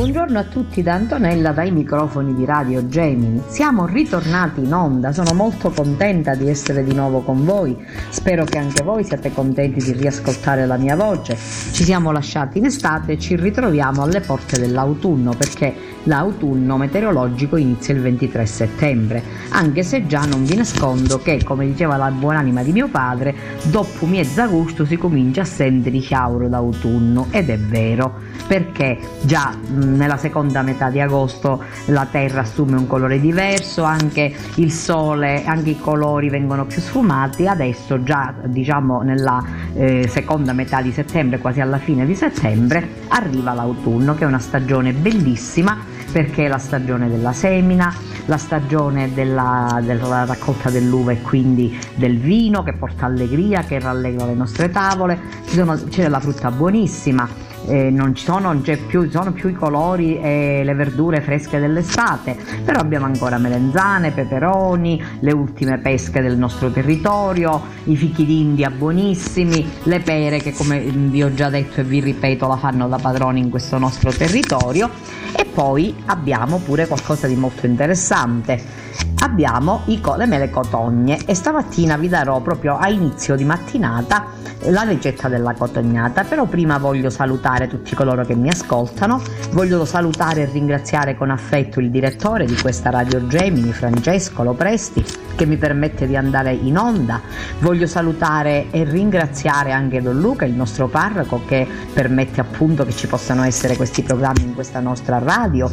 Buongiorno a tutti da Antonella dai microfoni di Radio Gemini. Siamo ritornati in onda, sono molto contenta di essere di nuovo con voi. Spero che anche voi siate contenti di riascoltare la mia voce. Ci siamo lasciati in estate e ci ritroviamo alle porte dell'autunno perché l'autunno meteorologico inizia il 23 settembre, anche se già non vi nascondo che, come diceva la buonanima di mio padre, dopo mezzo agosto si comincia a sentire il chiauro d'autunno ed è vero, perché già nella seconda metà di agosto la terra assume un colore diverso, anche il sole, anche i colori vengono più sfumati, adesso già diciamo nella eh, seconda metà di settembre, quasi alla fine di settembre, arriva l'autunno che è una stagione bellissima perché è la stagione della semina, la stagione della, della raccolta dell'uva e quindi del vino che porta allegria, che rallegra le nostre tavole, sono- c'è la frutta buonissima, eh, non ci sono, più, sono più i colori e le verdure fresche dell'estate, però abbiamo ancora melenzane, peperoni, le ultime pesche del nostro territorio, i fichi d'India buonissimi, le pere che come vi ho già detto e vi ripeto la fanno da padroni in questo nostro territorio e poi abbiamo pure qualcosa di molto interessante. Abbiamo co- le mele cotogne e stamattina vi darò proprio a inizio di mattinata la ricetta della cotognata, però prima voglio salutare tutti coloro che mi ascoltano, voglio salutare e ringraziare con affetto il direttore di questa Radio Gemini, Francesco Lopresti, che mi permette di andare in onda, voglio salutare e ringraziare anche Don Luca, il nostro parroco, che permette appunto che ci possano essere questi programmi in questa nostra radio.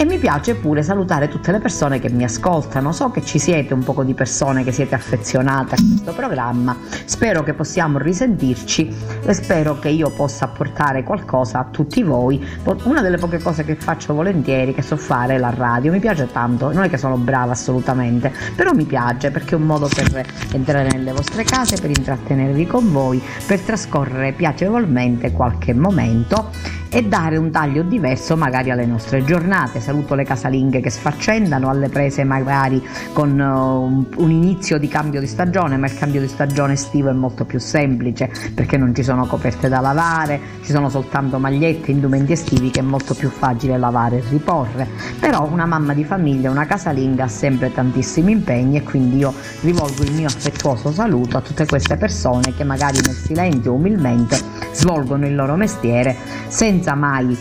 E mi piace pure salutare tutte le persone che mi ascoltano. So che ci siete un poco di persone che siete affezionate a questo programma. Spero che possiamo risentirci e spero che io possa portare qualcosa a tutti voi. Po- Una delle poche cose che faccio volentieri, che so fare, è la radio. Mi piace tanto, non è che sono brava assolutamente, però mi piace perché è un modo per entrare nelle vostre case, per intrattenervi con voi, per trascorrere piacevolmente qualche momento e dare un taglio diverso magari alle nostre giornate. Saluto le casalinghe che sfaccendano, alle prese magari con uh, un, inizio di cambio di stagione, ma il cambio di stagione estivo è molto più semplice perché non ci sono coperte da lavare, ci sono soltanto magliette, indumenti estivi che è molto più facile lavare e riporre. Però una mamma di famiglia, una casalinga ha sempre tantissimi impegni e quindi io rivolgo il mio affettuoso saluto a tutte queste persone che magari nel silenzio umilmente svolgono il loro mestiere senza mai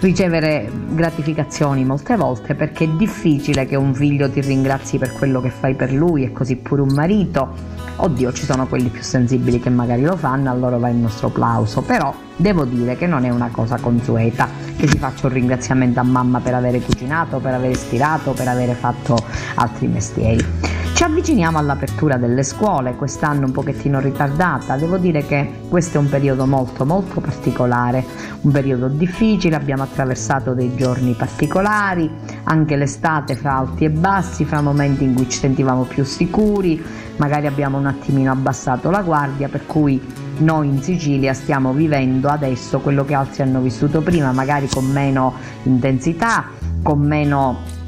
ricevere gratificazioni molte volte perché è difficile che un figlio ti ringrazi per quello che fai per lui e così pure un marito. Oddio, ci sono quelli più sensibili che magari lo fanno, a loro va il nostro plauso, però devo dire che non è una cosa consueta che si faccia un ringraziamento a mamma per avere cucinato, per aver stirato, per avere fatto altri mestieri. Ci avviciniamo all'apertura delle scuole, quest'anno un pochettino ritardata, devo dire che questo è un periodo molto molto particolare, un periodo difficile, abbiamo attraversato dei giorni particolari, anche l'estate fra alti e bassi, fra momenti in cui ci sentivamo più sicuri, magari abbiamo un attimino abbassato la guardia, per cui noi in Sicilia stiamo vivendo adesso quello che altri hanno vissuto prima, magari con meno intensità, con meno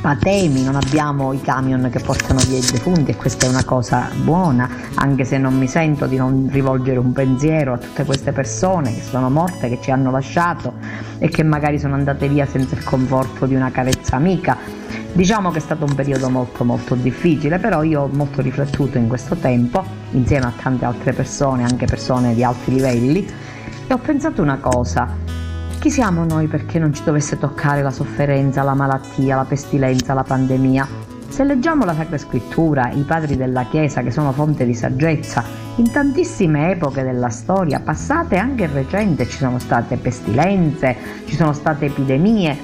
patemi, non abbiamo i camion che portano via i defunti e questa è una cosa buona, anche se non mi sento di non rivolgere un pensiero a tutte queste persone che sono morte, che ci hanno lasciato e che magari sono andate via senza il conforto di una carezza amica. Diciamo che è stato un periodo molto molto difficile, però io ho molto riflettuto in questo tempo, insieme a tante altre persone, anche persone di alti livelli, e ho pensato una cosa, chi siamo noi perché non ci dovesse toccare la sofferenza, la malattia, la pestilenza, la pandemia? Se leggiamo la Sacra Scrittura, i padri della Chiesa che sono fonte di saggezza, in tantissime epoche della storia, passate e anche recente, ci sono state pestilenze, ci sono state epidemie,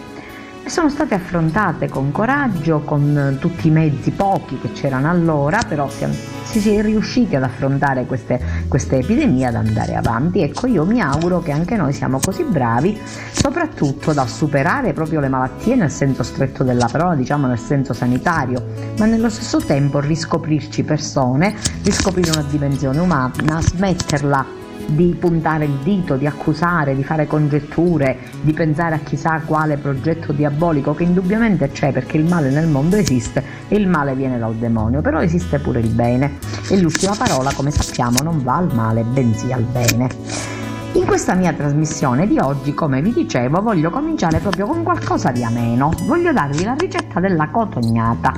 e sono state affrontate con coraggio, con tutti i mezzi pochi che c'erano allora, però si, si è riusciti ad affrontare queste, queste epidemie, ad andare avanti. Ecco, io mi auguro che anche noi siamo così bravi, soprattutto da superare proprio le malattie nel senso stretto della parola, diciamo nel senso sanitario, ma nello stesso tempo riscoprirci persone, riscoprire una dimensione umana, smetterla di puntare il dito, di accusare, di fare congetture, di pensare a chissà quale progetto diabolico che indubbiamente c'è perché il male nel mondo esiste e il male viene dal demonio, però esiste pure il bene e l'ultima parola come sappiamo non va al male bensì al bene. In questa mia trasmissione di oggi, come vi dicevo, voglio cominciare proprio con qualcosa di ameno. Voglio darvi la ricetta della cotognata.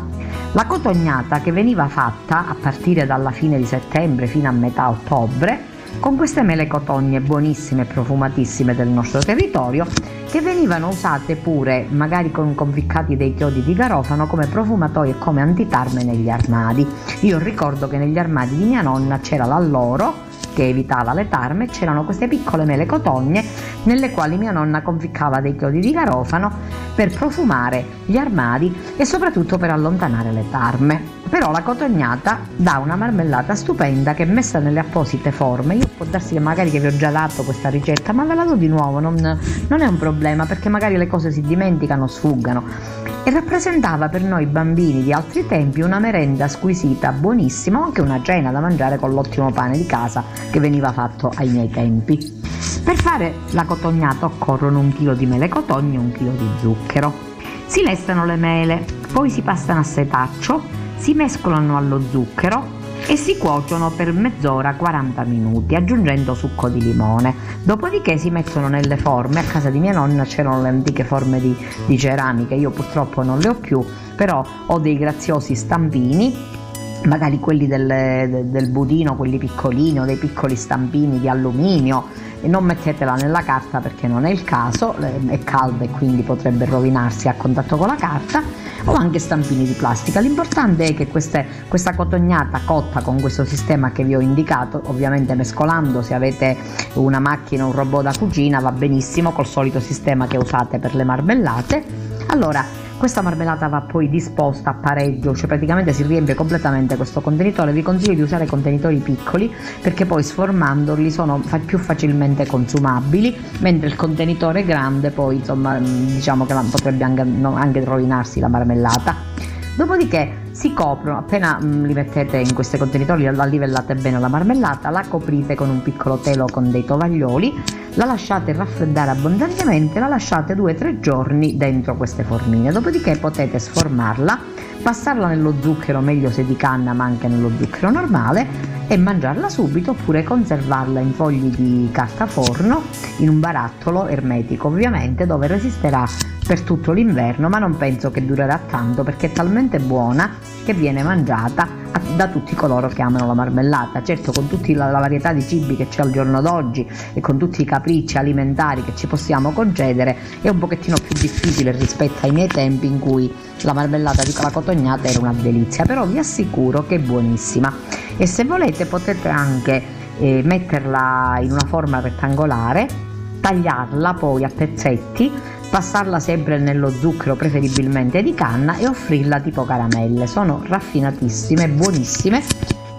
La cotognata che veniva fatta a partire dalla fine di settembre fino a metà ottobre con queste mele cotogne buonissime e profumatissime del nostro territorio che venivano usate pure magari con conficcati dei chiodi di garofano come profumatoio e come antitarme negli armadi. Io ricordo che negli armadi di mia nonna c'era l'alloro che evitava le tarme, c'erano queste piccole mele cotogne nelle quali mia nonna conficcava dei chiodi di garofano per profumare gli armadi e soprattutto per allontanare le tarme. Però la cotognata dà una marmellata stupenda che messa nelle apposite forme, io può darsi che magari che vi ho già dato questa ricetta, ma ve la do di nuovo, non, non è un problema perché magari le cose si dimenticano, sfuggano. E rappresentava per noi bambini di altri tempi una merenda squisita, buonissima, o anche una cena da mangiare con l'ottimo pane di casa che veniva fatto ai miei tempi. Per fare la cotognata occorrono un chilo di mele cotogne e un chilo di zucchero. Si lessano le mele, poi si passano a setaccio si mescolano allo zucchero e si cuociono per mezz'ora 40 minuti aggiungendo succo di limone. Dopodiché si mettono nelle forme, a casa di mia nonna c'erano le antiche forme di, di ceramica, io purtroppo non le ho più, però ho dei graziosi stampini magari quelli del, del, budino, quelli piccolini o dei piccoli stampini di alluminio e non mettetela nella carta perché non è il caso, è calda e quindi potrebbe rovinarsi a contatto con la carta o anche stampini di plastica. L'importante è che queste, questa cotognata cotta con questo sistema che vi ho indicato, ovviamente mescolando, se avete una macchina, un robot da cucina va benissimo col solito sistema che usate per le marmellate. Allora, questa marmellata va poi disposta a pareggio, cioè praticamente si riempie completamente questo contenitore. Vi consiglio di usare contenitori piccoli perché poi sformandoli sono più facilmente consumabili, mentre il contenitore grande poi insomma diciamo che potrebbe anche, anche rovinarsi la marmellata. Dopodiché si coprono, appena mh, li mettete in questi contenitori, la livellate bene la marmellata, la coprite con un piccolo telo con dei tovaglioli, la lasciate raffreddare abbondantemente, la lasciate 2-3 giorni dentro queste formine, dopodiché potete sformarla, passarla nello zucchero, meglio se di canna ma anche nello zucchero normale e mangiarla subito oppure conservarla in fogli di carta forno in un barattolo ermetico ovviamente dove resisterà per tutto l'inverno, ma non penso che durerà tanto perché è talmente buona che viene mangiata da tutti coloro che amano la marmellata. Certo, con tutta la, la, varietà di cibi che c'è al giorno d'oggi e con tutti i capricci alimentari che ci possiamo concedere, è un pochettino più difficile rispetto ai miei tempi in cui la marmellata di la cotognata era una delizia, però vi assicuro che è buonissima. E se volete potete anche eh, metterla in una forma rettangolare, tagliarla poi a pezzetti passarla sempre nello zucchero preferibilmente di canna e offrirla tipo caramelle. Sono raffinatissime, buonissime,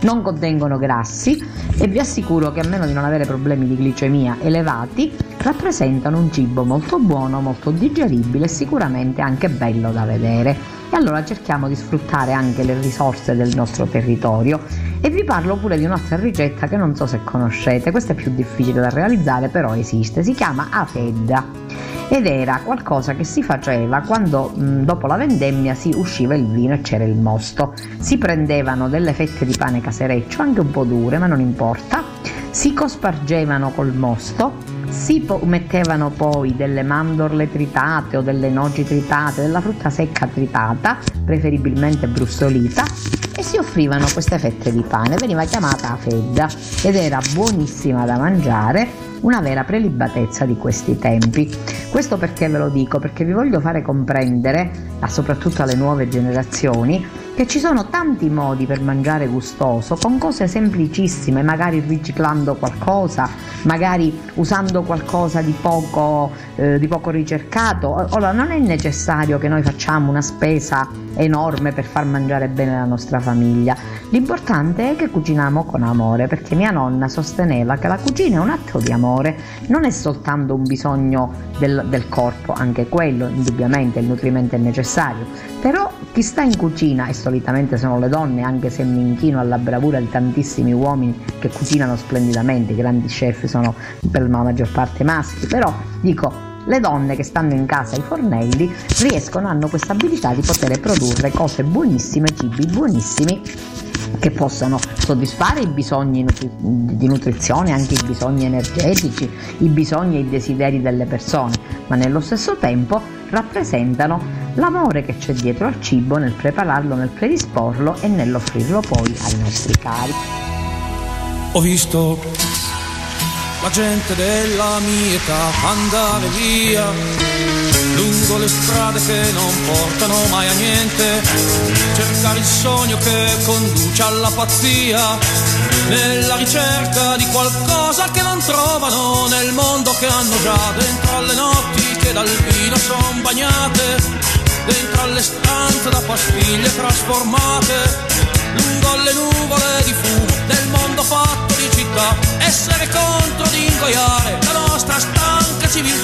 non contengono grassi e vi assicuro che a meno di non avere problemi di glicemia elevati rappresentano un cibo molto buono, molto digeribile e sicuramente anche bello da vedere. E allora cerchiamo di sfruttare anche le risorse del nostro territorio e vi parlo pure di un'altra ricetta che non so se conoscete, questa è più difficile da realizzare però esiste, si chiama afedda ed era qualcosa che si faceva quando mh, dopo la vendemmia si usciva il vino e c'era il mosto. Si prendevano delle fette di pane casereccio, anche un po' dure, ma non importa, si cospargevano col mosto si po- mettevano poi delle mandorle tritate o delle noci tritate, della frutta secca tritata, preferibilmente brustolita, e si offrivano queste fette di pane. Veniva chiamata fedda ed era buonissima da mangiare una vera prelibatezza di questi tempi. Questo perché ve lo dico? Perché vi voglio fare comprendere, soprattutto alle nuove generazioni, che ci sono tanti modi per mangiare gustoso, con cose semplicissime, magari riciclando qualcosa, magari usando qualcosa di poco, eh, di poco ricercato. Ora, non è necessario che noi facciamo una spesa enorme per far mangiare bene la nostra famiglia. L'importante è che cuciniamo con amore, perché mia nonna sosteneva che la cucina è un atto di amore, non è soltanto un bisogno del, del corpo, anche quello indubbiamente il nutrimento è necessario, però chi sta in cucina, e solitamente sono le donne, anche se mi inchino alla bravura di tantissimi uomini che cucinano splendidamente, i grandi chef sono per la maggior parte maschi, però dico le donne che stanno in casa ai fornelli riescono, hanno questa abilità di poter produrre cose buonissime, cibi buonissimi che possano soddisfare i bisogni di nutrizione, anche i bisogni energetici, i bisogni e i desideri delle persone, ma nello stesso tempo rappresentano l'amore che c'è dietro al cibo nel prepararlo, nel predisporlo e nell'offrirlo poi ai nostri cari. Ho visto la gente della mia età andare via lungo le strade che non portano mai a niente, cercare il sogno che conduce alla pazzia, nella ricerca di qualcosa che non trovano nel mondo che hanno già dentro alle notti che dal vino son bagnate, dentro alle stanze da pastiglie trasformate,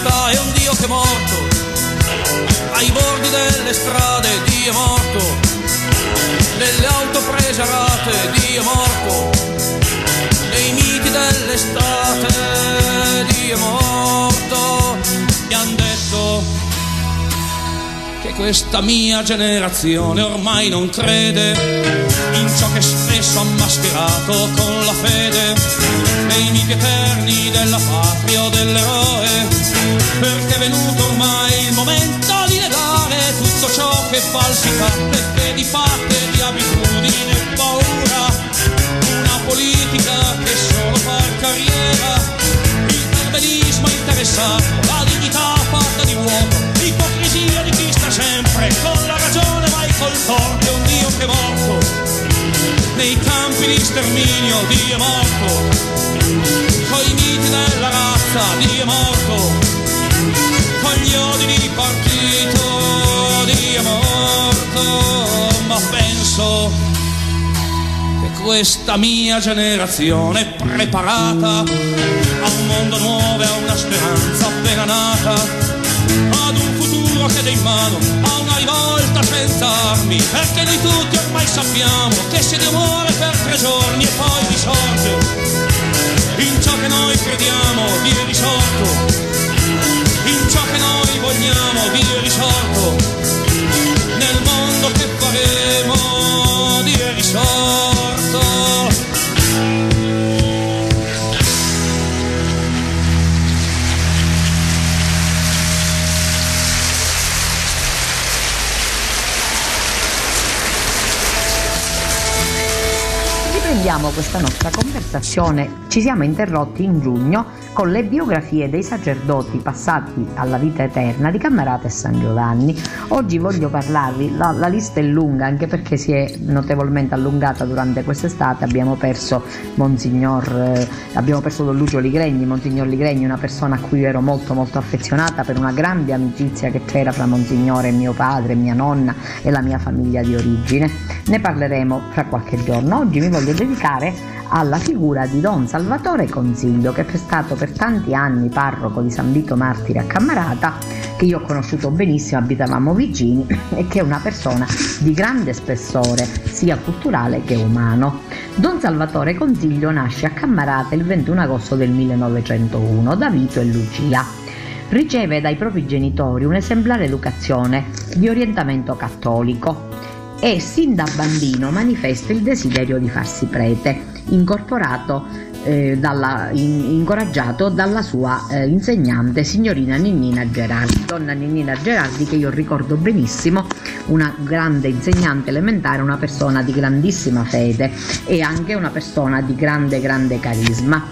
civiltà è un Dio che è morto. Ai bordi delle strade, Dio è morto, nelle auto prese a rate, Dio è morto, nei miti dell'estate, Dio è morto, mi han detto che questa mia generazione ormai non crede in ciò che spesso ha mascherato con la fede nei miti eterni della patria o dell'eroe perché è venuto ormai il momento di negare tutto ciò che falsità perché di fatte di abitudine e paura una politica che solo fa carriera. Il perbenismo interessato la dignità fatta di vuoto l'ipocrisia di chi sta sempre con la ragione mai col torto è un Dio che è morto. Nei campi di sterminio Dio è morto. Coi miti della razza Dio è morto con gli odi di partito Dio è morto ma penso che questa mia generazione è preparata a un mondo nuovo a una speranza appena nata ad un futuro che dà in mano a una rivolta senza armi perché noi tutti ormai sappiamo che se Dio muore per tre giorni e poi risorge in ciò che noi crediamo è risorto Riprendiamo questa nostra conversazione. Ci siamo interrotti in giugno con le biografie dei sacerdoti passati alla vita eterna di Cammarata e San Giovanni. Oggi voglio parlarvi, la, la lista è lunga anche perché si è notevolmente allungata durante quest'estate, abbiamo perso Monsignor, eh, abbiamo perso Don Lucio Ligregni, Monsignor Ligregni, una persona a cui ero molto molto affezionata per una grande amicizia che c'era fra Monsignore e mio padre, mia nonna e la mia famiglia di origine. Ne parleremo fra qualche giorno. Oggi mi voglio dedicare alla figura di Don Salvatore Consiglio, che è stato per tanti anni parroco di San Vito Martire a Cammarata, che io ho conosciuto benissimo, abitavamo vicini, e che è una persona di grande spessore, sia culturale che umano. Don Salvatore Consiglio nasce a Cammarata il 21 agosto del 1901 da Vito e Lucia. riceve dai propri genitori un'esemplare educazione di orientamento cattolico e sin da bambino manifesta il desiderio di farsi prete, incorporato eh, dalla, in, incoraggiato dalla sua eh, insegnante signorina Ninnina Gerardi, donna Ninnina Gerardi che io ricordo benissimo, una grande insegnante elementare, una persona di grandissima fede e anche una persona di grande grande carisma.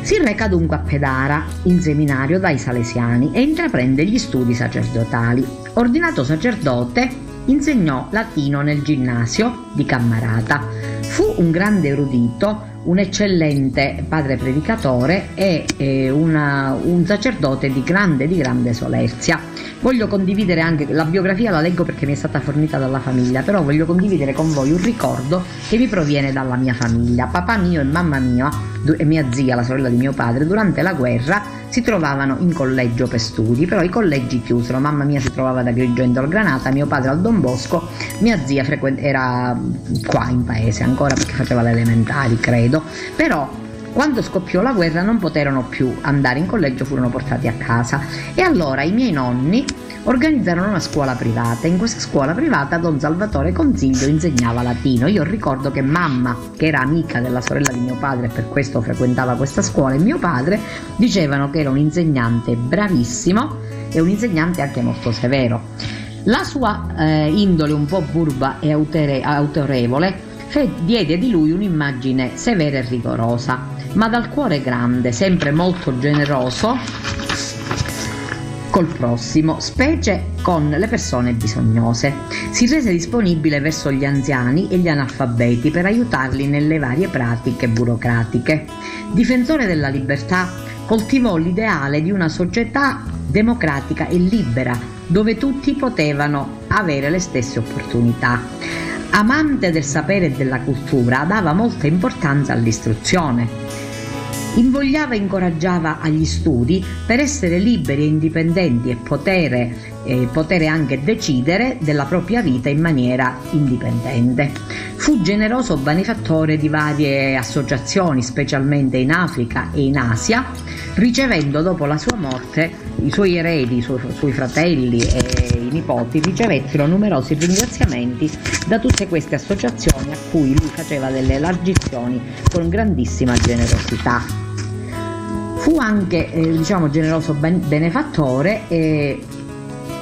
Si reca dunque a Pedara, in seminario dai Salesiani, e intraprende gli studi sacerdotali. Ordinato sacerdote, insegnò latino nel ginnasio di Cammarata. Fu un grande erudito, un eccellente padre predicatore e eh, una, un sacerdote di grande, di grande solerzia. Voglio condividere anche la biografia, la leggo perché mi è stata fornita dalla famiglia, però voglio condividere con voi un ricordo che mi proviene dalla mia famiglia. Papà mio e mamma mia e mia zia, la sorella di mio padre, durante la guerra si trovavano in collegio per studi, però i collegi chiusero. Mamma mia si trovava ad Agrigento al Granata, mio padre al Don Bosco, mia zia frequ- era qua in paese ancora perché faceva le elementari, credo. Però quando scoppiò la guerra non poterono più andare in collegio, furono portati a casa e allora i miei nonni organizzarono una scuola privata. In questa scuola privata Don Salvatore Consiglio insegnava latino. Io ricordo che mamma, che era amica della sorella di mio padre e per questo frequentava questa scuola, e mio padre dicevano che era un insegnante bravissimo e un insegnante anche molto severo. La sua eh, indole un po' burba e autorevole diede di lui un'immagine severa e rigorosa, ma dal cuore grande, sempre molto generoso col prossimo, specie con le persone bisognose. Si rese disponibile verso gli anziani e gli analfabeti per aiutarli nelle varie pratiche burocratiche. Difensore della libertà, coltivò l'ideale di una società democratica e libera, dove tutti potevano avere le stesse opportunità. Amante del sapere e della cultura, dava molta importanza all'istruzione invogliava e incoraggiava agli studi per essere liberi e indipendenti e potere, eh, potere anche decidere della propria vita in maniera indipendente. Fu generoso benefattore di varie associazioni, specialmente in Africa e in Asia, ricevendo dopo la sua morte i suoi eredi, i suoi, suoi fratelli e i nipoti ricevettero numerosi ringraziamenti da tutte queste associazioni a cui lui faceva delle elargizioni con grandissima generosità. Fu anche eh, diciamo generoso benefattore e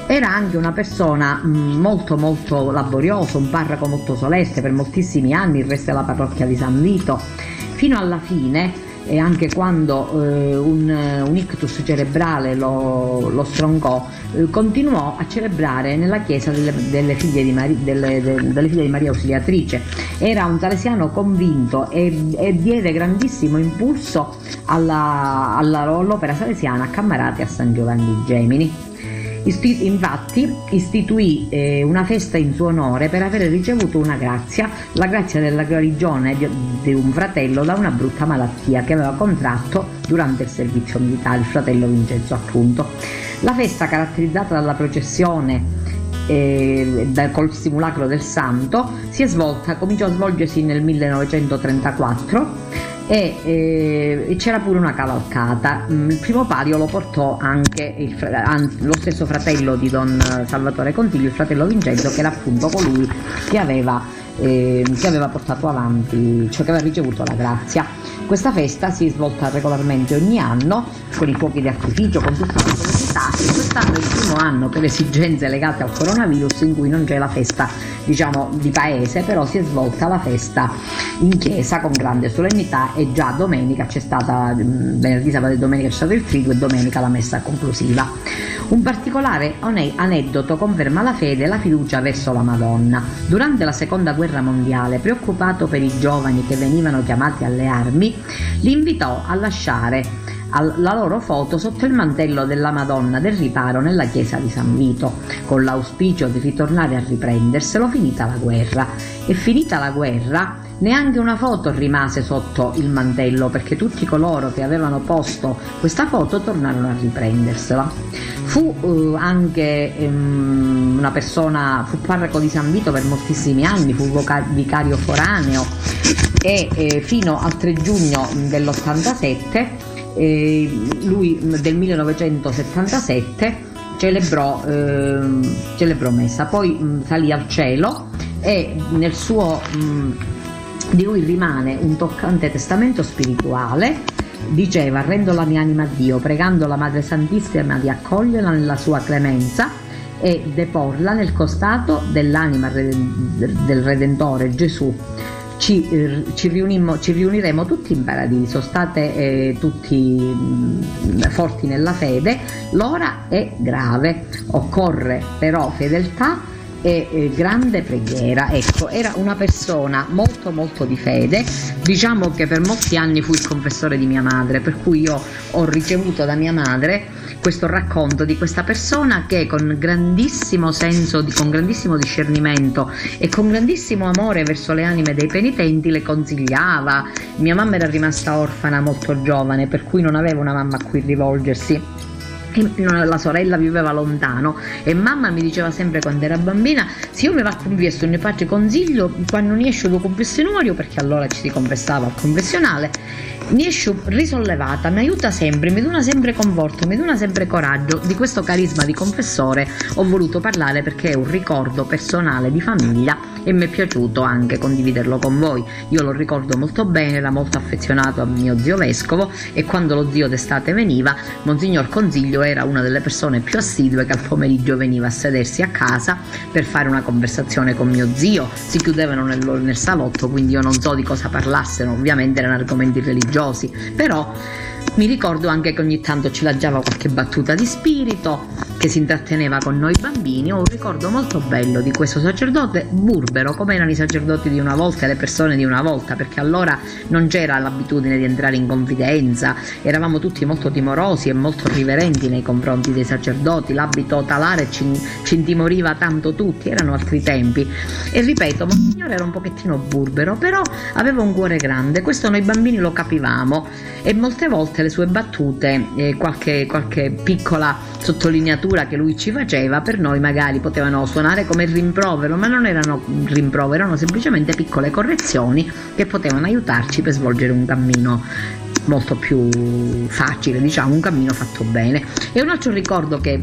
era anche una persona mh, molto molto laboriosa, un parroco molto soleste per moltissimi anni, il resto della parrocchia di San Vito, fino alla fine e anche quando eh, un, un, ictus cerebrale lo, lo stroncò, eh, continuò a celebrare nella chiesa delle, delle, figlie Mari, delle, delle, figlie di Maria Ausiliatrice. Era un salesiano convinto e, e diede grandissimo impulso alla, alla, all'opera salesiana a Cammarate a San Giovanni Gemini. Isti- infatti istituì eh, una festa in suo onore per aver ricevuto una grazia, la grazia della guarigione di, di un fratello da una brutta malattia che aveva contratto durante il servizio militare, il fratello Vincenzo appunto. La festa caratterizzata dalla processione eh, col simulacro del santo si è svolta, cominciò a svolgersi nel 1934 e, eh, c'era pure una cavalcata. Mm, il primo palio lo portò anche il, anzi, lo stesso fratello di Don Salvatore Contiglio, il fratello Vincenzo, che era appunto colui che aveva, eh, che aveva portato avanti, cioè che aveva ricevuto la grazia. Questa festa si è svolta regolarmente ogni anno con i fuochi di artificio, con tutte le solennità e quest'anno è il primo anno per esigenze legate al coronavirus in cui non c'è la festa diciamo di paese, però si è svolta la festa in chiesa con grande solennità e già domenica c'è stata, mm, venerdì, sabato e domenica c'è stato il trigo e domenica la messa conclusiva. Un particolare aneddoto conferma la fede e la fiducia verso la Madonna. Durante la seconda guerra mondiale, preoccupato per i giovani che venivano chiamati alle armi, li invitò a lasciare la loro foto sotto il mantello della Madonna del Riparo nella chiesa di San Vito, con l'auspicio di ritornare a riprenderselo finita la guerra. E finita la guerra, neanche una foto rimase sotto il mantello perché tutti coloro che avevano posto questa foto tornarono a riprendersela. Fu eh, anche ehm, una persona, fu parroco di San Vito per moltissimi anni, fu vicario foraneo e eh, fino al 3 giugno dell'87 eh, lui del 1977 celebrò, eh, celebrò messa, poi mh, salì al cielo e nel suo, mh, di lui rimane un toccante testamento spirituale. Diceva, rendo la mia anima a Dio, pregando la Madre Santissima di accoglierla nella sua clemenza e deporla nel costato dell'anima del Redentore Gesù ci, eh, ci, ci, riuniremo tutti in paradiso, state eh, tutti mh, mm, forti nella fede, l'ora è grave, occorre però fedeltà e eh, grande preghiera. Ecco, era una persona molto molto di fede, diciamo che per molti anni fu il confessore di mia madre, per cui io ho ricevuto da mia madre questo racconto di questa persona che con grandissimo senso, con grandissimo discernimento e con grandissimo amore verso le anime dei penitenti le consigliava. Mia mamma era rimasta orfana molto giovane, per cui non aveva una mamma a cui rivolgersi la sorella viveva lontano e mamma mi diceva sempre quando era bambina se io mi va a confesso ne faccio consiglio quando non esce do confessionario perché allora ci si confessava al confessionale mi esce risollevata, mi aiuta sempre, mi dona sempre conforto, mi dona sempre coraggio. Di questo carisma di confessore ho voluto parlare perché è un ricordo personale di famiglia e mi è piaciuto anche condividerlo con voi. Io lo ricordo molto bene, era molto affezionato a mio zio vescovo e quando lo zio d'estate veniva, Monsignor Consiglio era una delle persone più assidue che al pomeriggio veniva a sedersi a casa per fare una conversazione con mio zio. Si chiudevano nel, nel salotto, quindi io non so di cosa parlassero, ovviamente erano argomenti religiosi, però mi ricordo anche che ogni tanto ci lanciava qualche battuta di spirito, che si intratteneva con noi bambini. Ho un ricordo molto bello di questo sacerdote burbero, come erano i sacerdoti di una volta e le persone di una volta, perché allora non c'era l'abitudine di entrare in confidenza, eravamo tutti molto timorosi e molto riverenti nei confronti dei sacerdoti, l'abito talare ci, ci intimoriva tanto tutti, erano altri tempi. E ripeto, Monsignore era un pochettino burbero, però aveva un cuore grande, questo noi bambini lo capivamo e molte volte le sue battute, eh, qualche, qualche piccola sottolineatura che lui ci faceva, per noi magari potevano suonare come rimprovero, ma non erano rimprovero, erano semplicemente piccole correzioni che potevano aiutarci per svolgere un cammino molto più facile, diciamo, un cammino fatto bene. E un altro ricordo che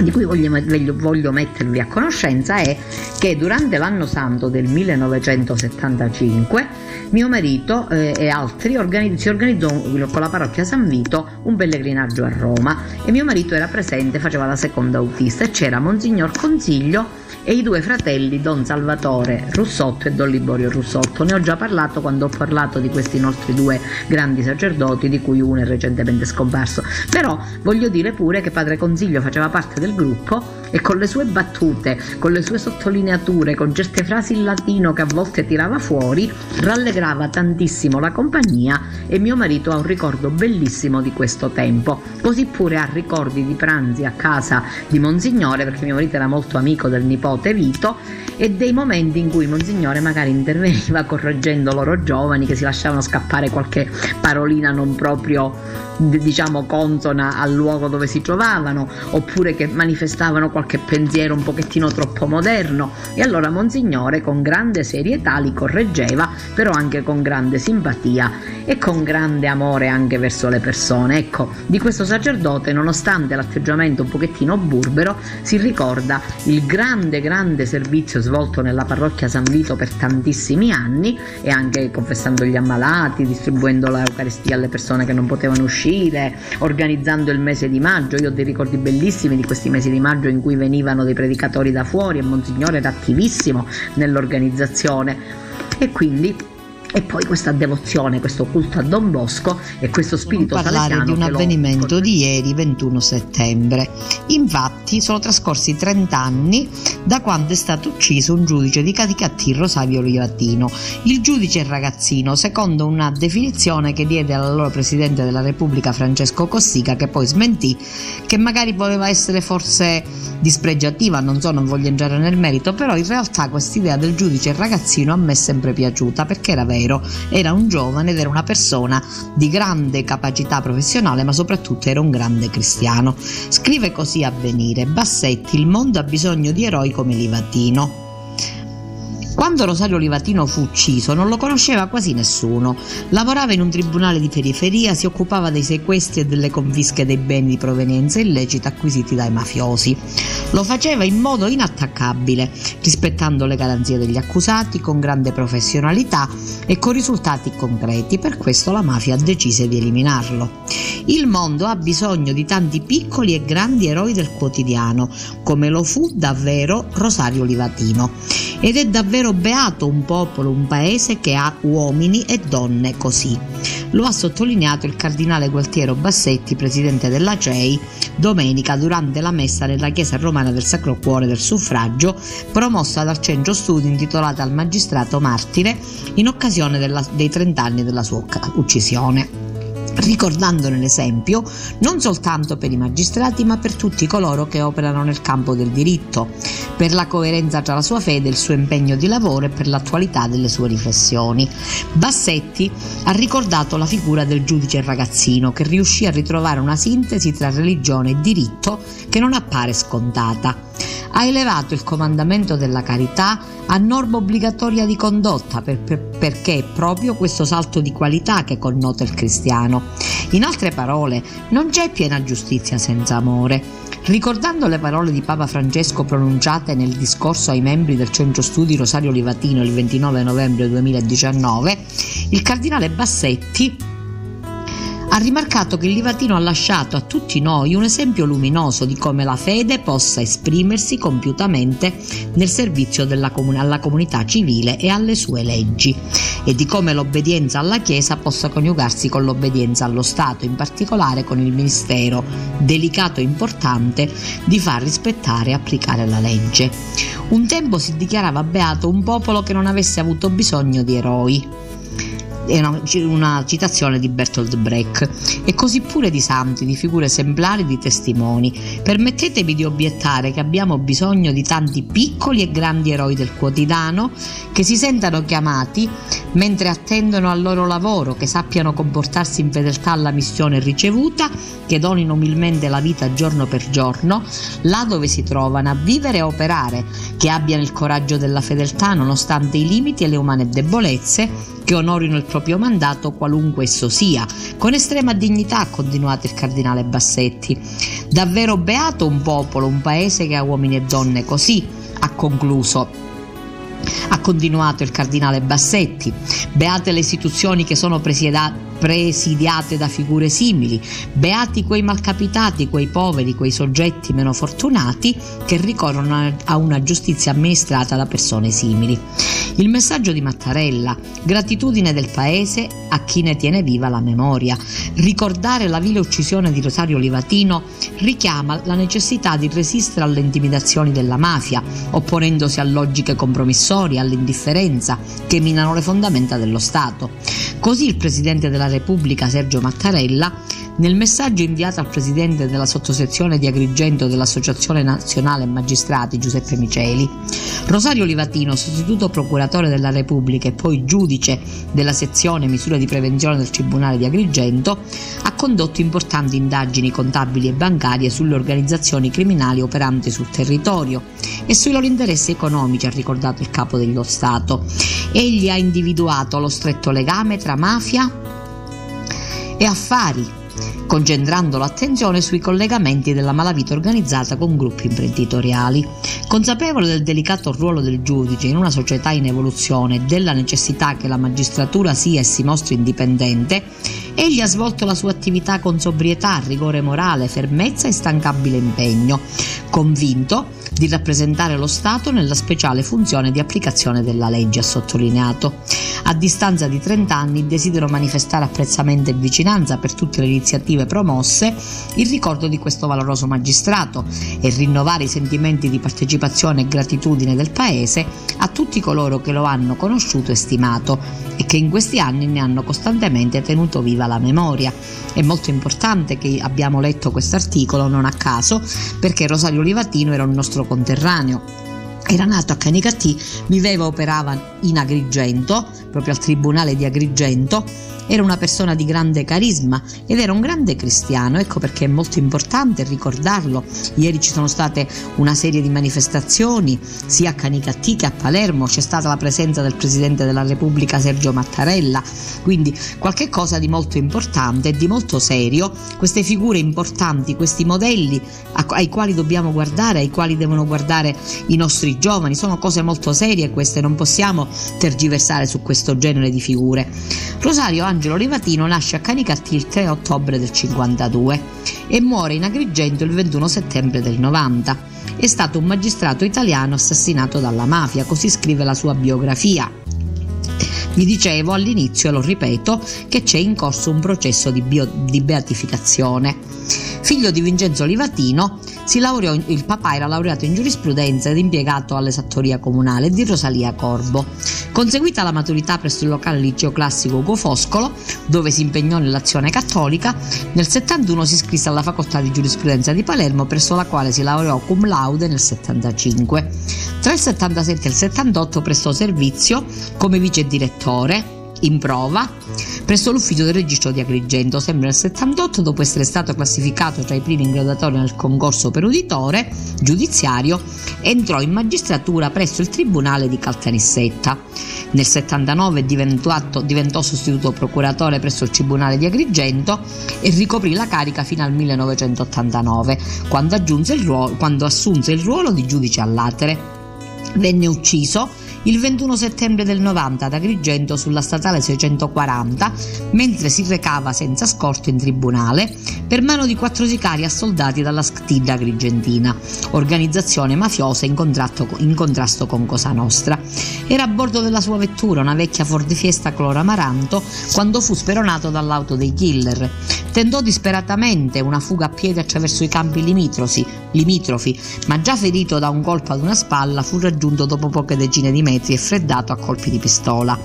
di cui voglio, voglio, mettervi a conoscenza è che durante l'anno santo del 1975 mio marito eh, e altri organi- si organizzò con la parrocchia San Vito un pellegrinaggio a Roma e mio marito era presente, faceva la seconda autista e c'era Monsignor Consiglio e i due fratelli Don Salvatore Russotto e Don Liborio Russotto. Ne ho già parlato quando ho parlato di questi nostri due grandi sacerdoti, di cui uno è recentemente scomparso. Però voglio dire pure che Padre Consiglio faceva parte del gruppo e con le sue battute, con le sue sottolineature, con certe frasi in latino che a volte tirava fuori, rallegrava tantissimo la compagnia e mio marito ha un ricordo bellissimo di questo tempo. Così pure ha ricordi di pranzi a casa di Monsignore, perché mio marito era molto amico del nipote Vito, e dei momenti in cui Monsignore magari interveniva correggendo loro giovani che si lasciavano scappare qualche parolina non proprio diciamo consona al luogo dove si trovavano oppure che manifestavano qualche pensiero un pochettino troppo moderno. E allora Monsignore con grande serietà li correggeva però anche con grande simpatia e con grande amore anche verso le persone. Ecco di questo sacerdote nonostante l'atteggiamento un pochettino burbero si ricorda il grande grande servizio svolto nella parrocchia San Vito per tantissimi anni e anche confessando gli ammalati distribuendo l'Eucaristia alle persone che non potevano uscire uscire, organizzando il mese di maggio. Io ho dei ricordi bellissimi di questi mesi di maggio in cui venivano dei predicatori da fuori e Monsignore era attivissimo nell'organizzazione. E quindi e poi questa devozione, questo culto a Don Bosco e questo spirito non parlare di un avvenimento di ieri 21 settembre. Infatti sono trascorsi 30 anni da quando è stato ucciso un giudice di Caticattirro Savio Livatino. Il giudice ragazzino, secondo una definizione che diede all'allora presidente della Repubblica Francesco Cossiga, che poi smentì, che magari voleva essere forse dispregiativa, non so, non voglio entrare nel merito, però in realtà questa idea del giudice ragazzino a me è sempre piaciuta perché era vero, era un giovane ed era una persona di grande capacità professionale, ma soprattutto era un grande cristiano. Scrive così a venire Bassetti, il mondo ha bisogno di eroi come Livatino. Quando Rosario Livatino fu ucciso non lo conosceva quasi nessuno. Lavorava in un tribunale di periferia, si occupava dei sequestri e delle confische dei beni di provenienza illecita acquisiti dai mafiosi. Lo faceva in modo inattaccabile, rispettando le garanzie degli accusati con grande professionalità e con risultati concreti. Per questo la mafia decise di eliminarlo. Il mondo ha bisogno di tanti piccoli e grandi eroi del quotidiano, come lo fu davvero Rosario Livatino. Ed è davvero beato un popolo, un paese che ha uomini e donne così. Lo ha sottolineato il cardinale Gualtiero Bassetti, presidente della CEI, domenica durante la messa nella chiesa romana del Sacro Cuore del Suffragio, promossa dal Centro Studi intitolata al magistrato martire in occasione della, dei 30 anni della sua uccisione ricordandone l'esempio non soltanto per i magistrati ma per tutti coloro che operano nel campo del diritto, per la coerenza tra la sua fede e il suo impegno di lavoro e per l'attualità delle sue riflessioni. Bassetti ha ricordato la figura del giudice ragazzino che riuscì a ritrovare una sintesi tra religione e diritto che non appare scontata ha elevato il comandamento della carità a norma obbligatoria di condotta per, per, perché è proprio questo salto di qualità che connota il cristiano. In altre parole, non c'è piena giustizia senza amore. Ricordando le parole di Papa Francesco pronunciate nel discorso ai membri del Centro Studi Rosario Livatino il 29 novembre 2019, il cardinale Bassetti ha rimarcato che il Livatino ha lasciato a tutti noi un esempio luminoso di come la fede possa esprimersi compiutamente nel servizio comun- alla comunità civile e alle sue leggi e di come l'obbedienza alla Chiesa possa coniugarsi con l'obbedienza allo Stato, in particolare con il ministero delicato e importante di far rispettare e applicare la legge. Un tempo si dichiarava beato un popolo che non avesse avuto bisogno di eroi è una, una, citazione di Bertolt Brecht, e così pure di santi, di figure esemplari, di testimoni. Permettetemi di obiettare che abbiamo bisogno di tanti piccoli e grandi eroi del quotidiano che si sentano chiamati mentre attendono al loro lavoro, che sappiano comportarsi in fedeltà alla missione ricevuta, che donino umilmente la vita giorno per giorno, là dove si trovano a vivere e operare, che abbiano il coraggio della fedeltà nonostante i limiti e le umane debolezze, che onorino il proprio mandato qualunque esso sia. Con estrema dignità ha continuato il cardinale Bassetti. Davvero beato un popolo, un paese che ha uomini e donne così, ha concluso. Ha continuato il cardinale Bassetti. Beate le istituzioni che sono presiedate presidiate da figure simili, beati quei malcapitati, quei poveri, quei soggetti meno fortunati che ricorrono a una giustizia amministrata da persone simili. Il messaggio di Mattarella, gratitudine del paese a chi ne tiene viva la memoria. Ricordare la vile uccisione di Rosario Livatino richiama la necessità di resistere alle intimidazioni della mafia, opponendosi a logiche compromissorie, all'indifferenza che minano le fondamenta dello Stato. Così il Presidente della Repubblica Sergio Mattarella nel messaggio inviato al presidente della sottosezione di Agrigento dell'Associazione Nazionale Magistrati Giuseppe Miceli, Rosario Livatino, sostituto procuratore della Repubblica e poi giudice della sezione misure di prevenzione del Tribunale di Agrigento, ha condotto importanti indagini contabili e bancarie sulle organizzazioni criminali operanti sul territorio e sui loro interessi economici, ha ricordato il capo dello Stato. Egli ha individuato lo stretto legame tra mafia e affari concentrando l'attenzione sui collegamenti della malavita organizzata con gruppi imprenditoriali. Consapevole del delicato ruolo del giudice in una società in evoluzione e della necessità che la magistratura sia e si mostri indipendente, egli ha svolto la sua attività con sobrietà, rigore morale, fermezza e stancabile impegno, convinto di rappresentare lo Stato nella speciale funzione di applicazione della legge, ha sottolineato. A distanza di 30 anni desidero manifestare apprezzamento e vicinanza per tutte le iniziative promosse in ricordo di questo valoroso magistrato e rinnovare i sentimenti di partecipazione e gratitudine del Paese a tutti coloro che lo hanno conosciuto e stimato e che in questi anni ne hanno costantemente tenuto viva la memoria. È molto importante che abbiamo letto questo articolo non a caso perché Rosario Livatino era un nostro conterraneo. Era nato a Canicattì, viveva e operava in Agrigento, proprio al Tribunale di Agrigento, era una persona di grande carisma ed era un grande cristiano, ecco perché è molto importante ricordarlo. Ieri ci sono state una serie di manifestazioni sia a Canicattì che a Palermo, c'è stata la presenza del Presidente della Repubblica Sergio Mattarella, quindi qualche cosa di molto importante e di molto serio, queste figure importanti, questi modelli ai quali dobbiamo guardare, ai quali devono guardare i nostri giovani, sono cose molto serie queste, non possiamo tergiversare su questo genere di figure. Rosario Angelo Rivatino nasce a Canicattì il 3 ottobre del 52 e muore in Agrigento il 21 settembre del 90. È stato un magistrato italiano assassinato dalla mafia, così scrive la sua biografia. Vi dicevo all'inizio, e lo ripeto, che c'è in corso un processo di, bio, di beatificazione. Figlio di Vincenzo Livatino, laureò, il papà era laureato in giurisprudenza ed impiegato all'esattoria comunale di Rosalia Corbo. Conseguita la maturità presso il locale liceo classico Ugo Foscolo, dove si impegnò nell'azione cattolica, nel 71 si iscrisse alla facoltà di giurisprudenza di Palermo, presso la quale si laureò cum laude nel 75. Tra il 77 e il 78 prestò servizio come vice direttore in prova presso l'ufficio del registro di Agrigento, sempre nel 78, dopo essere stato classificato tra i primi in graduatoria nel concorso per uditore giudiziario, entrò in magistratura presso il Tribunale di Caltanissetta. Nel 79 diventò, diventò sostituto procuratore presso il Tribunale di Agrigento e ricoprì la carica fino al 1989, quando, ruolo, quando assunse il ruolo di giudice all'atere. Venne ucciso il 21 settembre del 90 ad Agrigento sulla statale 640 mentre si recava senza scorto in tribunale per mano di quattro sicari assoldati dalla SCTID agrigentina, organizzazione mafiosa in, in contrasto con Cosa Nostra. Era a bordo della sua vettura, una vecchia Ford Fiesta color amaranto, quando fu speronato dall'auto dei killer. Tentò disperatamente una fuga a piedi attraverso i campi limitrofi, limitrofi, ma già ferito da un colpo ad una spalla fu raggiunto dopo poche decine di metri metri e freddato a colpi di pistola.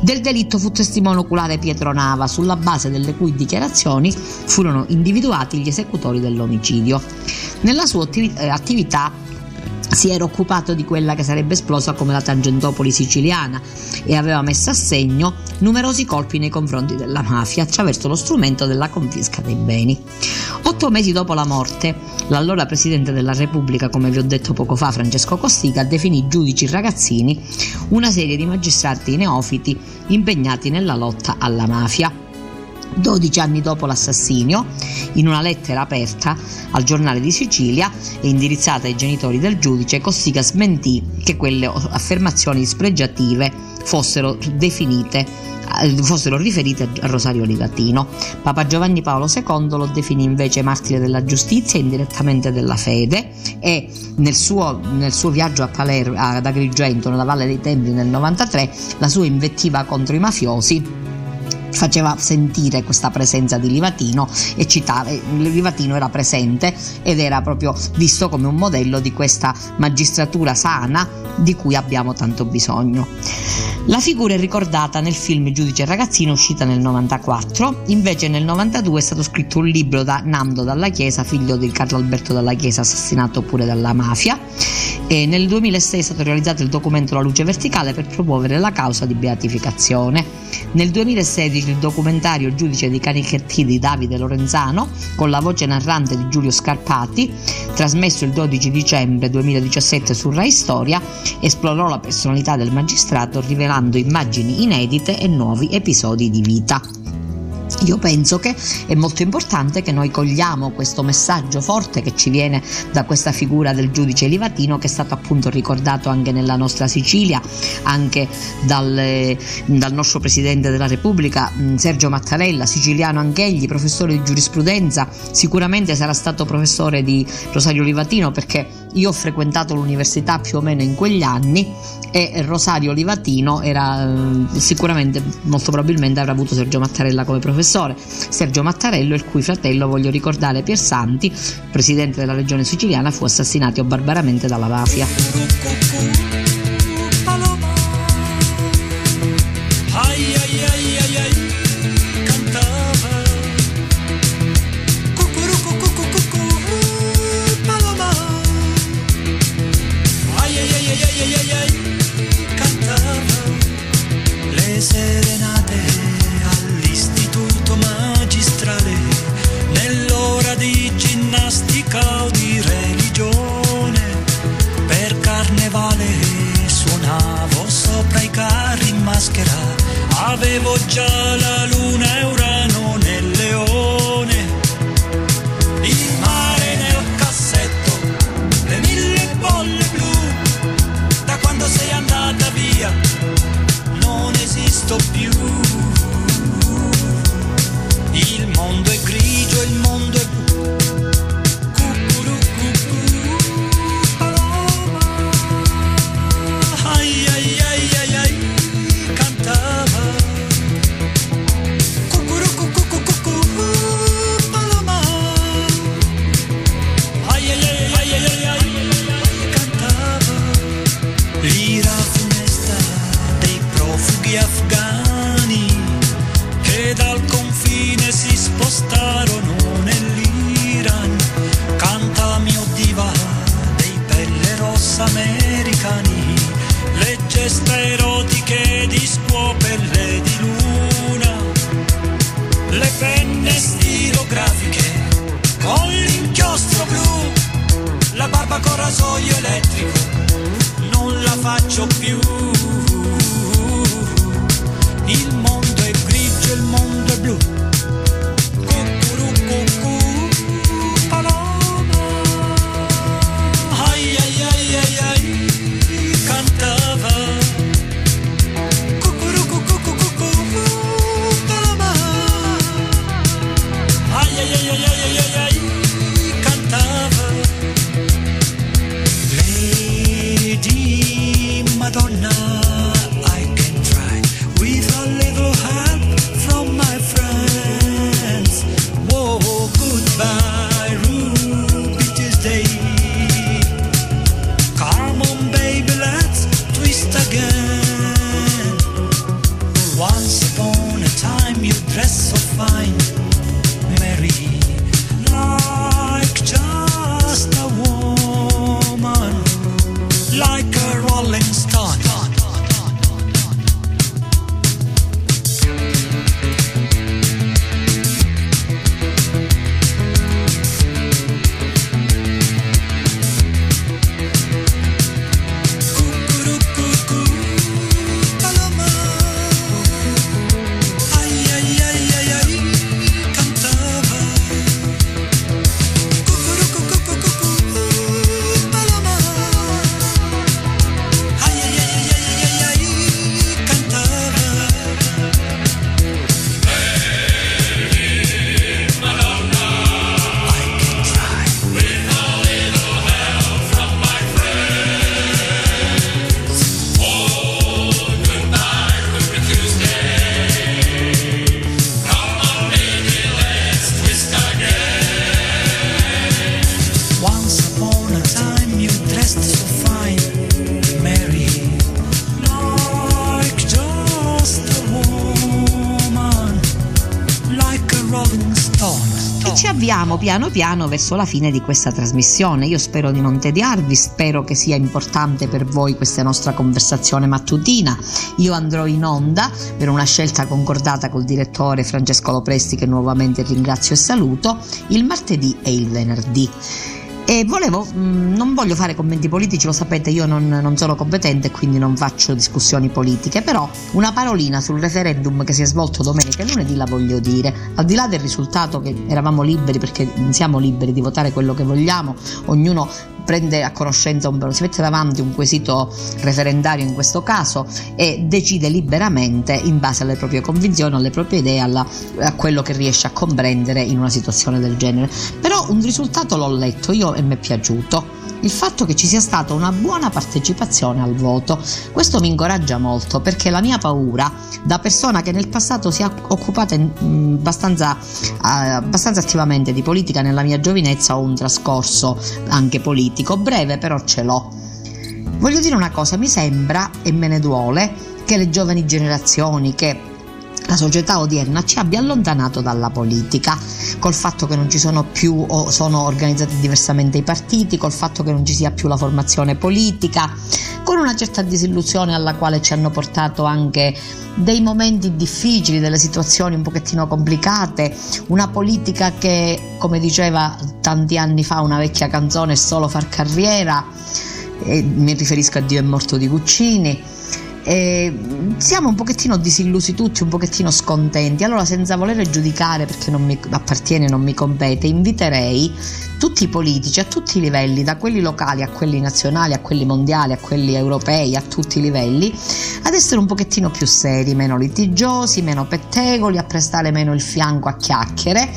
Del delitto fu testimone oculare Pietro Nava, sulla base delle cui dichiarazioni furono individuati gli esecutori dell'omicidio. Nella sua attività si era occupato di quella che sarebbe esplosa come la Tangentopoli siciliana e aveva messo a segno numerosi colpi nei confronti della mafia attraverso lo strumento della confisca dei beni. Otto mesi dopo la morte, l'allora Presidente della Repubblica, come vi ho detto poco fa, Francesco Costiga, definì giudici ragazzini una serie di magistrati neofiti impegnati nella lotta alla mafia. 12 anni dopo l'assassinio, in una lettera aperta al giornale di Sicilia e indirizzata ai genitori del giudice, Cossiga smentì che quelle affermazioni spregiative fossero definite eh, fossero riferite a Rosario Livatino. Papa Giovanni Paolo II lo definì invece martire della giustizia e indirettamente della fede e nel suo, nel suo viaggio Palermo, ad Agrigento, nella Valle dei Templi nel 93, la sua invettiva contro i mafiosi faceva sentire questa presenza di Livatino e citava, Livatino era presente ed era proprio visto come un modello di questa magistratura sana di cui abbiamo tanto bisogno. La figura è ricordata nel film Giudice ragazzino uscita nel 94, invece nel 92 è stato scritto un libro da Nando Dalla Chiesa, figlio di Carlo Alberto Dalla Chiesa, assassinato pure dalla mafia, e nel 2006 è stato realizzato il documento La luce verticale per promuovere la causa di beatificazione. Nel 2016 il documentario Giudice di Canichetti di Davide Lorenzano, con la voce narrante di Giulio Scarpati, trasmesso il 12 dicembre 2017 su Rai Storia, esplorò la personalità del magistrato rivelando immagini inedite e nuovi episodi di vita. Io penso che è molto importante che noi cogliamo questo messaggio forte che ci viene da questa figura del giudice Livatino che è stato appunto ricordato anche nella nostra Sicilia, anche dal, dal nostro Presidente della Repubblica mm, Sergio Mattarella, siciliano anch'egli, professore di giurisprudenza, sicuramente sarà stato professore di Rosario Livatino perché io ho frequentato l'università più o meno in quegli anni e Rosario Livatino era eh, sicuramente, molto probabilmente avrà avuto Sergio Mattarella come professore. Sergio Mattarello, il cui fratello, voglio ricordare, Piersanti, presidente della regione siciliana, fu assassinato barbaramente dalla mafia. La barba con rasoio elettrico, non la faccio più. Piano verso la fine di questa trasmissione. Io spero di non tediarvi, spero che sia importante per voi questa nostra conversazione mattutina. Io andrò in onda per una scelta concordata col direttore Francesco Lopresti che nuovamente ringrazio e saluto, il martedì e il venerdì. E volevo, mh, non voglio fare commenti politici, lo sapete, io non, non sono competente quindi non faccio discussioni politiche, però una parolina sul referendum che si è svolto domenica e lunedì la voglio dire. Al di là del risultato che eravamo liberi, perché siamo liberi di votare quello che vogliamo, ognuno prende a conoscenza un si mette davanti un quesito referendario in questo caso e decide liberamente in base alle proprie convinzioni, alle proprie idee, alla- a quello che riesce a comprendere in una situazione del genere. Però un risultato l'ho letto io e mi è piaciuto. Il fatto che ci sia stata una buona partecipazione al voto, questo mi incoraggia molto perché la mia paura, da persona che nel passato si è occupata mh, abbastanza, eh, abbastanza attivamente di politica nella mia giovinezza, ho un trascorso anche politico, breve però ce l'ho. Voglio dire una cosa, mi sembra e me ne duole che le giovani generazioni, che la società odierna ci abbia allontanato dalla politica, col fatto che non ci sono più o sono organizzati diversamente i partiti, col fatto che non ci sia più la formazione politica, con una certa disillusione alla quale ci hanno portato anche dei momenti difficili, delle situazioni un pochettino complicate, una politica che, come diceva tanti anni fa una vecchia canzone, è solo far carriera, e mi riferisco a Dio è morto di Guccini eh, siamo un pochettino disillusi tutti, un pochettino scontenti. Allora, senza volere giudicare perché non mi appartiene, non mi compete, inviterei tutti i politici a tutti i livelli, da quelli locali a quelli nazionali, a quelli mondiali, a quelli europei, a tutti i livelli, ad essere un pochettino più seri, meno litigiosi, meno pettegoli, a prestare meno il fianco a chiacchiere,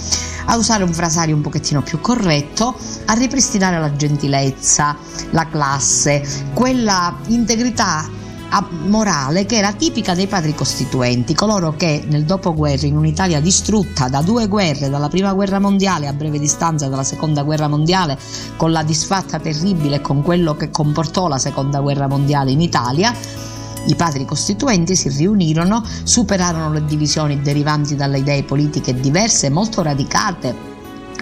a usare un frasario un pochettino più corretto, a ripristinare la gentilezza, la classe, quella integrità morale che era tipica dei padri costituenti, coloro che nel dopoguerra in un'Italia distrutta da due guerre, dalla prima guerra mondiale a breve distanza dalla seconda guerra mondiale, con la disfatta terribile e con quello che comportò la seconda guerra mondiale in Italia, i padri costituenti si riunirono, superarono le divisioni derivanti dalle idee politiche diverse, molto radicate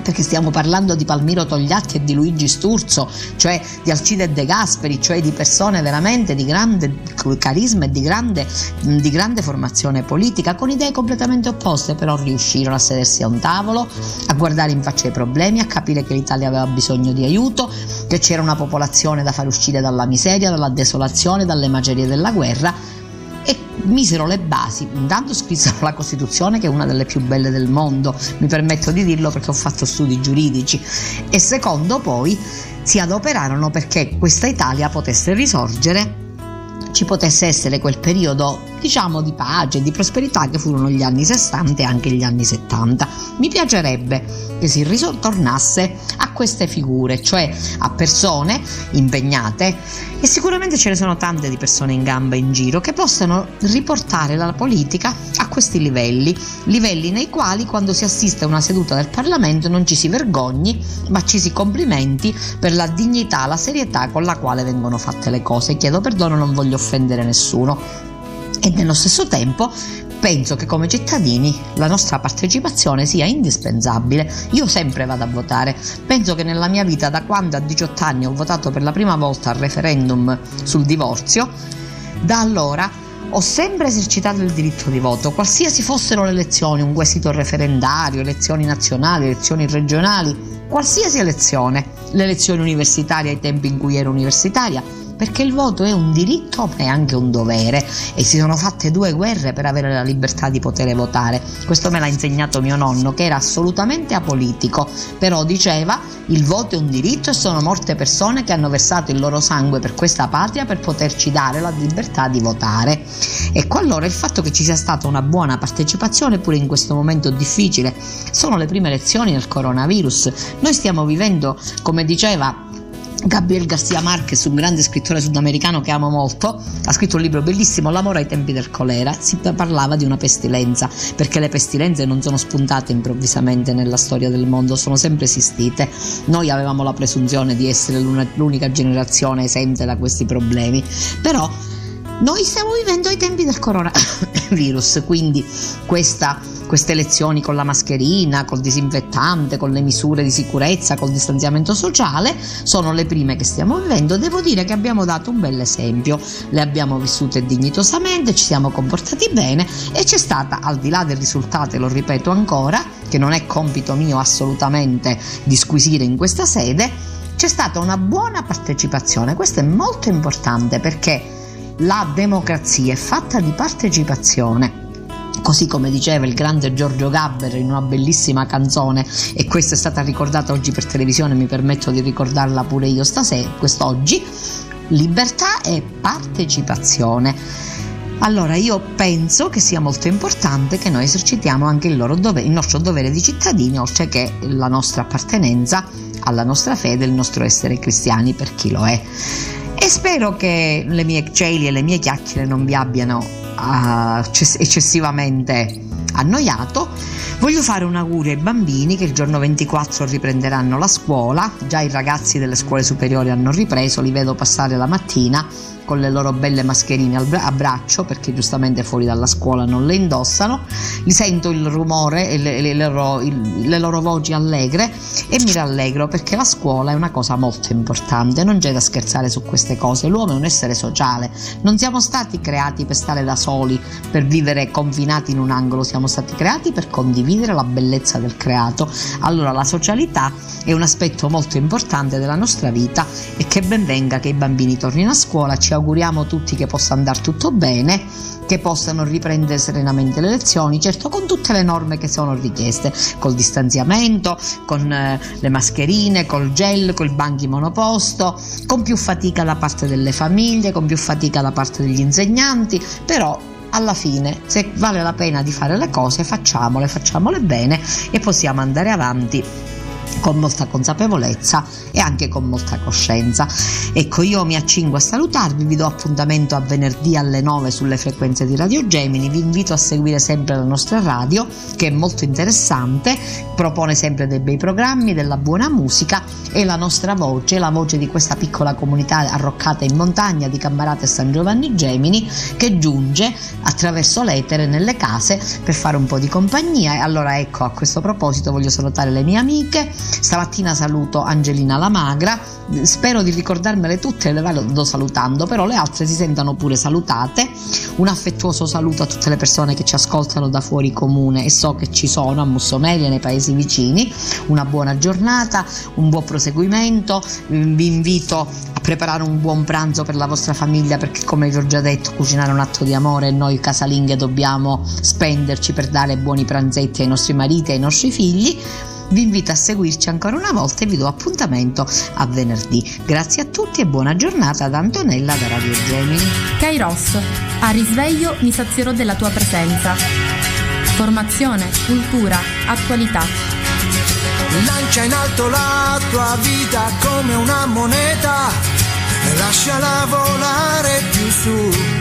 perché stiamo parlando di Palmiro Togliatti e di Luigi Sturzo, cioè di Alcide De Gasperi, cioè di persone veramente di grande carisma e di grande, di grande formazione politica, con idee completamente opposte, però riuscirono a sedersi a un tavolo, a guardare in faccia i problemi, a capire che l'Italia aveva bisogno di aiuto, che c'era una popolazione da far uscire dalla miseria, dalla desolazione, dalle macerie della guerra e misero le basi. Intanto scrissero la Costituzione, che è una delle più belle del mondo, mi permetto di dirlo perché ho fatto studi giuridici, e secondo poi si adoperarono perché questa Italia potesse risorgere, ci potesse essere quel periodo diciamo di pace e di prosperità che furono gli anni 60 e anche gli anni 70. Mi piacerebbe che si ritornasse a queste figure, cioè a persone impegnate e sicuramente ce ne sono tante di persone in gamba in giro che possano riportare la politica a questi livelli, livelli nei quali quando si assiste a una seduta del Parlamento non ci si vergogni, ma ci si complimenti per la dignità, la serietà con la quale vengono fatte le cose. Chiedo perdono, non voglio offendere nessuno e nello stesso tempo penso che come cittadini la nostra partecipazione sia indispensabile. Io sempre vado a votare. Penso che nella mia vita, da quando a 18 anni ho votato per la prima volta al referendum sul divorzio, da allora ho sempre esercitato il diritto di voto, qualsiasi fossero le elezioni, un quesito referendario, elezioni nazionali, elezioni regionali, qualsiasi elezione, le elezioni universitarie ai tempi in cui ero universitaria, perché il voto è un diritto ma è anche un dovere e si sono fatte due guerre per avere la libertà di poter votare. Questo me l'ha insegnato mio nonno che era assolutamente apolitico, però diceva il voto è un diritto e sono morte persone che hanno versato il loro sangue per questa patria per poterci dare la libertà di votare. Ecco allora il fatto che ci sia stata una buona partecipazione pure in questo momento difficile sono le prime elezioni del coronavirus. Noi stiamo vivendo, come diceva Gabriel Garcia Marquez, un grande scrittore sudamericano che amo molto, ha scritto un libro bellissimo, L'amore ai tempi del colera. Si parlava di una pestilenza, perché le pestilenze non sono spuntate improvvisamente nella storia del mondo, sono sempre esistite. Noi avevamo la presunzione di essere l'unica generazione esente da questi problemi, però noi stiamo vivendo ai tempi del coronavirus, quindi questa, queste lezioni con la mascherina, col disinfettante, con le misure di sicurezza, col distanziamento sociale sono le prime che stiamo vivendo. Devo dire che abbiamo dato un bel esempio, le abbiamo vissute dignitosamente, ci siamo comportati bene e c'è stata, al di là del risultato, lo ripeto ancora, che non è compito mio assolutamente disquisire in questa sede, c'è stata una buona partecipazione. Questo è molto importante perché la democrazia è fatta di partecipazione. Così come diceva il grande Giorgio Gabber in una bellissima canzone, e questa è stata ricordata oggi per televisione, mi permetto di ricordarla pure io stasera, quest'oggi, libertà e partecipazione. Allora io penso che sia molto importante che noi esercitiamo anche il, dovere, il nostro dovere di cittadini, oltre che la nostra appartenenza alla nostra fede, il nostro essere cristiani per chi lo è e spero che le mie celi e le mie chiacchiere non vi abbiano uh, eccessivamente annoiato. Voglio fare un augurio ai bambini che il giorno 24 riprenderanno la scuola, già i ragazzi delle scuole superiori hanno ripreso, li vedo passare la mattina con le loro belle mascherine a braccio perché giustamente fuori dalla scuola non le indossano, li sento il rumore e le, le, loro, il, le loro voci allegre e mi rallegro perché la scuola è una cosa molto importante, non c'è da scherzare su queste cose, l'uomo è un essere sociale, non siamo stati creati per stare da soli, per vivere confinati in un angolo, siamo stati creati per condividere condividere la bellezza del creato. Allora la socialità è un aspetto molto importante della nostra vita e che ben venga che i bambini tornino a scuola, ci auguriamo tutti che possa andare tutto bene, che possano riprendere serenamente le lezioni, certo con tutte le norme che sono richieste, col distanziamento, con eh, le mascherine, col gel, col banchi monoposto, con più fatica da parte delle famiglie, con più fatica da parte degli insegnanti, però alla fine se vale la pena di fare le cose facciamole, facciamole bene e possiamo andare avanti con molta consapevolezza e anche con molta coscienza. Ecco, io mi accingo a salutarvi, vi do appuntamento a venerdì alle 9 sulle frequenze di Radio Gemini, vi invito a seguire sempre la nostra radio che è molto interessante, propone sempre dei bei programmi, della buona musica e la nostra voce, la voce di questa piccola comunità arroccata in montagna di Cambarate e San Giovanni Gemini che giunge attraverso l'etere nelle case per fare un po' di compagnia e allora ecco a questo proposito voglio salutare le mie amiche Stamattina saluto Angelina la Magra, spero di ricordarmele tutte, le vado salutando, però le altre si sentano pure salutate. Un affettuoso saluto a tutte le persone che ci ascoltano da fuori comune e so che ci sono a Mussomeria e nei paesi vicini. Una buona giornata, un buon proseguimento, vi invito a preparare un buon pranzo per la vostra famiglia perché come vi ho già detto cucinare è un atto di amore e noi casalinghe dobbiamo spenderci per dare buoni pranzetti ai nostri mariti e ai nostri figli. Vi invito a seguirci ancora una volta e vi do appuntamento a venerdì. Grazie a tutti e buona giornata da Antonella da Radio Gemini. Kairos, a risveglio mi sazierò della tua presenza. Formazione, cultura, attualità. Lancia in alto la tua vita come una moneta e lasciala volare più su